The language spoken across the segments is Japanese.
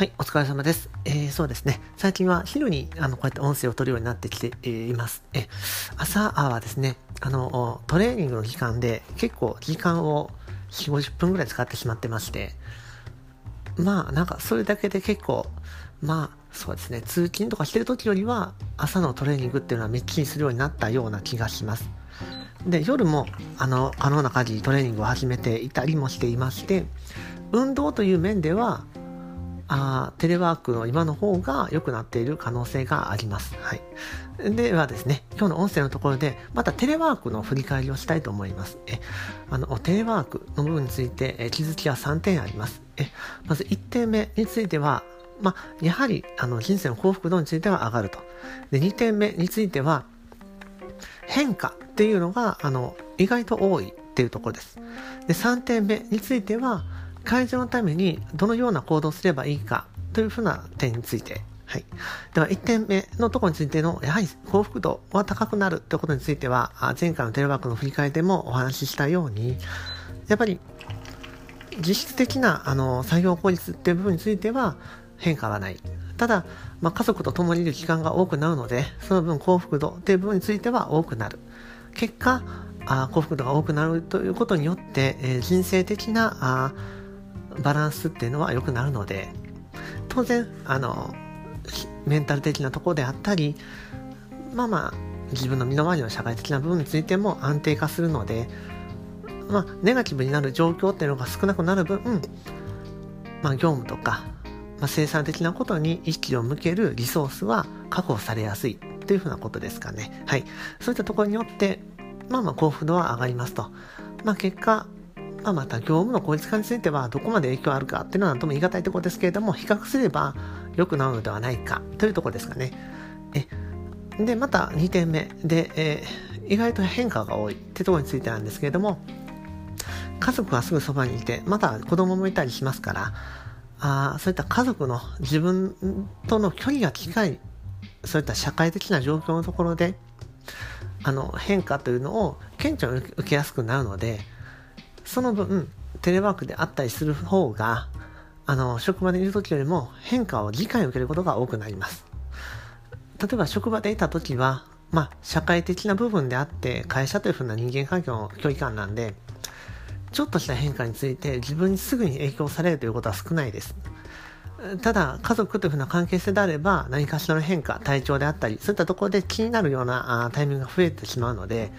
はい、お疲れ様です。えー、そうですね。最近は昼にあのこうやって音声を取るようになってきて、えー、います。え、朝はですね、あの、トレーニングの時間で結構時間を4、50分ぐらい使ってしまってまして、まあなんかそれだけで結構、まあそうですね、通勤とかしてる時よりは朝のトレーニングっていうのはめっきりするようになったような気がします。で、夜もあの可能な限りトレーニングを始めていたりもしていまして、運動という面ではあテレワークの今の方が良くなっている可能性があります。はい。ではですね、今日の音声のところで、またテレワークの振り返りをしたいと思います。えあのテレワークの部分について、え気づきは3点あります。えまず1点目については、まやはりあの人生の幸福度については上がると。で2点目については、変化っていうのがあの意外と多いっていうところです。で3点目については、解除のためにどのような行動をすればいいかというふうな点について、はい。では、1点目のところについての、やはり幸福度は高くなるということについては、前回のテレワークの振り返りでもお話ししたように、やっぱり、実質的なあの作業効率っていう部分については変化はない。ただ、まあ、家族と共にいる期間が多くなるので、その分幸福度っていう部分については多くなる。結果、あ幸福度が多くなるということによって、えー、人生的なあバランスっていうのは良くなるので当然あのメンタル的なところであったりまあまあ自分の身の回りの社会的な部分についても安定化するのでまあネガティブになる状況っていうのが少なくなる分まあ業務とか、まあ、生産的なことに意識を向けるリソースは確保されやすいというふうなことですかね。はい。そういったところによってまあまあ幸福度は上がりますと。まあ結果まあ、また業務の効率化についてはどこまで影響あるかっていうのは何とも言い難いところですけれども比較すれば良くなるのではないかというところですかね。えでまた2点目で、えー、意外と変化が多いってところについてなんですけれども家族がすぐそばにいてまた子供もいたりしますからあそういった家族の自分との距離が近いそういった社会的な状況のところであの変化というのを顕著に受けやすくなるのでその分、テレワークであったりする方が、あの、職場でいる時よりも変化を理解を受けることが多くなります。例えば職場でいた時は、まあ、社会的な部分であって、会社というふうな人間関係の距離感なんで、ちょっとした変化について自分にすぐに影響されるということは少ないです。ただ、家族というふうな関係性であれば、何かしらの変化、体調であったり、そういったところで気になるようなタイミングが増えてしまうので、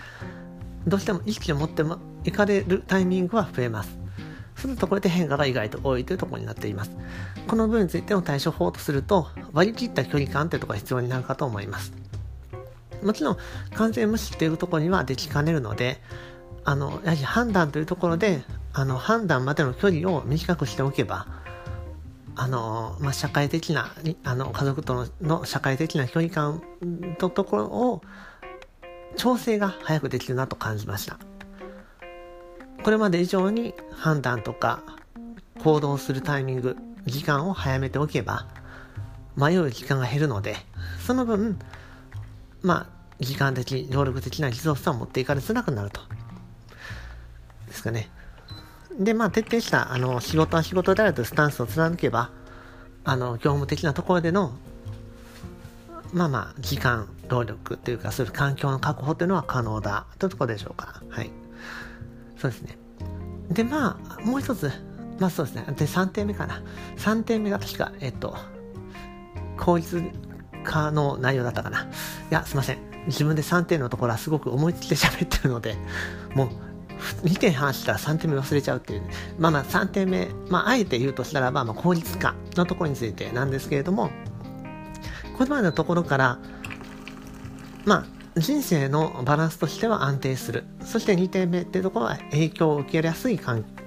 どうしても意識を持っても行かれるタイミングは増えます。そのところで変化が意外と多いというところになっています。この部分についての対処法とすると、割り切った距離感というところが必要になるかと思います。もちろん、完全無視っていうところにはできかねるので、あの、やはり判断というところで、あの、判断までの距離を短くしておけば、あの、まあ、社会的な、あの、家族とのの社会的な距離感のところを、調整が早くできるなと感じました。これまで以上に判断とか行動するタイミング、時間を早めておけば、迷う時間が減るので、その分、まあ、時間的、能力的なリソースは持っていかれづらくなると。ですかね。で、まあ、徹底した、あの、仕事は仕事であるというスタンスを貫けば、あの、業務的なところでのまあまあ、時間、労力というか、そういう環境の確保というのは可能だというところでしょうか。はい。そうですね。で、まあ、もう一つ、まあそうですね。で、3点目かな。3点目が確か、えっと、効率化の内容だったかな。いや、すいません。自分で3点のところはすごく思いつきで喋ってるので、もう、2点話したら3点目忘れちゃうっていう、ね、まあまあ3点目、まああえて言うとしたらば、まあ効率化のところについてなんですけれども、これまでのところから、まあ、人生のバランスとしては安定する。そして2点目っていうところは影響を受けやすい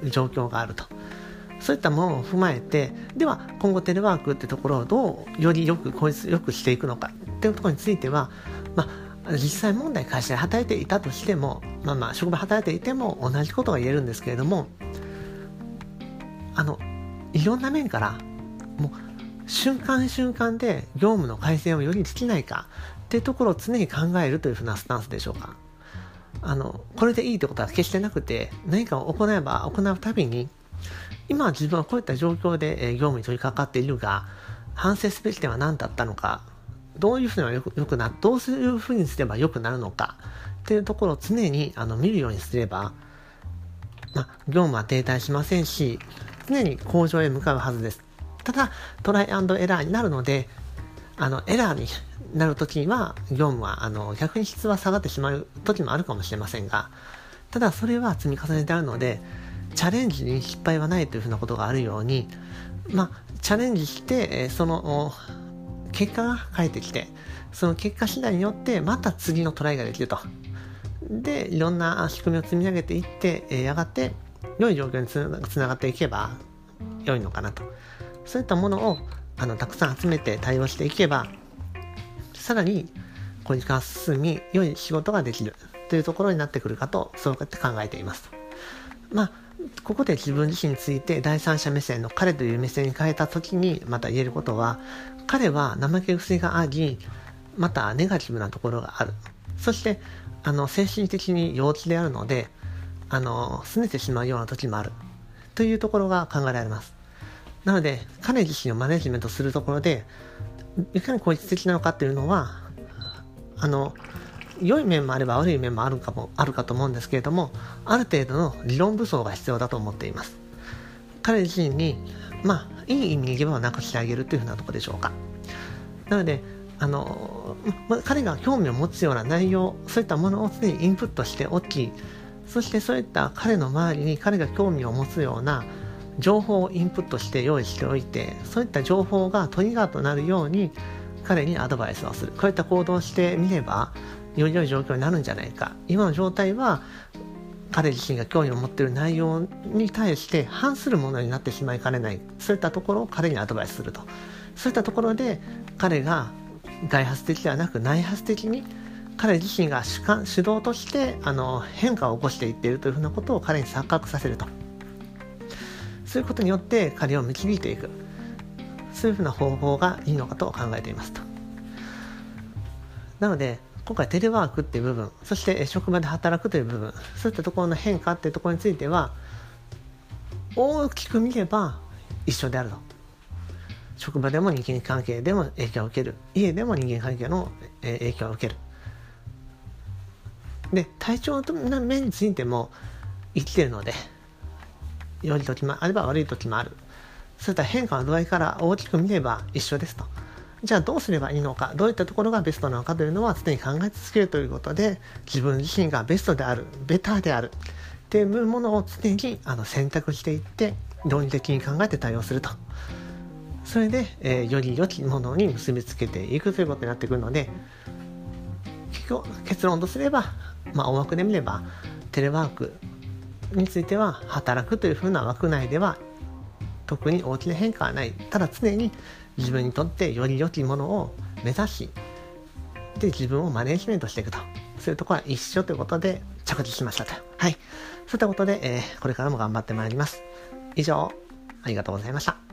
状況があると。そういったものを踏まえて、では今後テレワークってところをどうよりよく効率よくしていくのかっていうところについては、まあ、実際問題会社で働いていたとしても、まあまあ職場働いていても同じことが言えるんですけれども、あの、いろんな面から、もう瞬間瞬間で業務の改善をよりできないかっていうところを常に考えるというふうなスタンスでしょうか。あの、これでいいってことは決してなくて、何かを行えば行うたびに、今自分はこういった状況で、業務に取り掛かっているが、反省すべき点は何だったのか、どういうふうによくよくな、どういうふうにすれば良くなるのか、っていうところを常にあの見るようにすれば、ま業務は停滞しませんし、常に向上へ向かうはずです。ただ、トライアンドエラーになるので、あの、エラーになるときには、業務は、あの、逆に質は下がってしまう時もあるかもしれませんが、ただそれは積み重ねてあるので、チャレンジに失敗はないというふうなことがあるように、まあ、チャレンジして、その、結果が返ってきて、その結果次第によってまた次のトライができると。で、いろんな仕組みを積み上げていって、やがて良い状況につながっていけば良いのかなと。そういったものをあのたくさん集めて対応していけば、さらに効率化が進み、良い仕事ができるというところになってくるかと、そうやって考えています。まあ、ここで自分自身について第三者目線の彼という目線に変えた時にまた言えることは、彼は怠け癖があり、またネガティブなところがある。そして、あの、精神的に幼稚であるので、あの、拗ねてしまうような時もある。というところが考えられます。なので、彼自身をマネジメントするところで、いかに効率的なのかっていうのは、あの、良い面もあれば悪い面もあるかも、あるかと思うんですけれども、ある程度の理論武装が必要だと思っています。彼自身に、まあ、いい意味に言えばなくしてあげるというふうなところでしょうか。なので、あの、ま、彼が興味を持つような内容、そういったものを常にインプットしておき、そしてそういった彼の周りに彼が興味を持つような情報をインプットして用意しておいて、そういった情報がトリガーとなるように彼にアドバイスをする。こういった行動をしてみれば、より良い状況になるんじゃないか。今の状態は、彼自身が興味を持っている内容に対して反するものになってしまいかねない。そういったところを彼にアドバイスすると。そういったところで彼が外発的ではなく内発的に彼自身が主主導としてあの変化を起こしていっているというふうなことを彼に錯覚させるとそういうことによって彼を導いていく。そういうふうな方法がいいのかと考えていますと。なので今回テレワークっていう部分そして職場で働くという部分そういったところの変化っていうところについては大きく見れば一緒であると。職場でも人間関係でも影響を受ける。家でも人間関係の影響を受ける。で体調の面についても生きてるので良い時もあれば悪い時もある。そういった変化の度合いから大きく見れば一緒ですと。じゃあどうすればいいのかどういったところがベストなのかというのは常に考え続けるということで自分自身がベストであるベターであるっていうものを常にあの選択していって論理的に考えて対応すると。それで、えー、より良きものに結びつけていくということになってくるので結論とすればまあ、大枠で見ればテレワークについては働くというふうな枠内では特に大きな変化はない。ただ常に自分にとってより良きものを目指しで自分をマネジメントしていくとそういうところは一緒ということで着地しましたと。はい。そういったことで、えー、これからも頑張ってまいります。以上ありがとうございました。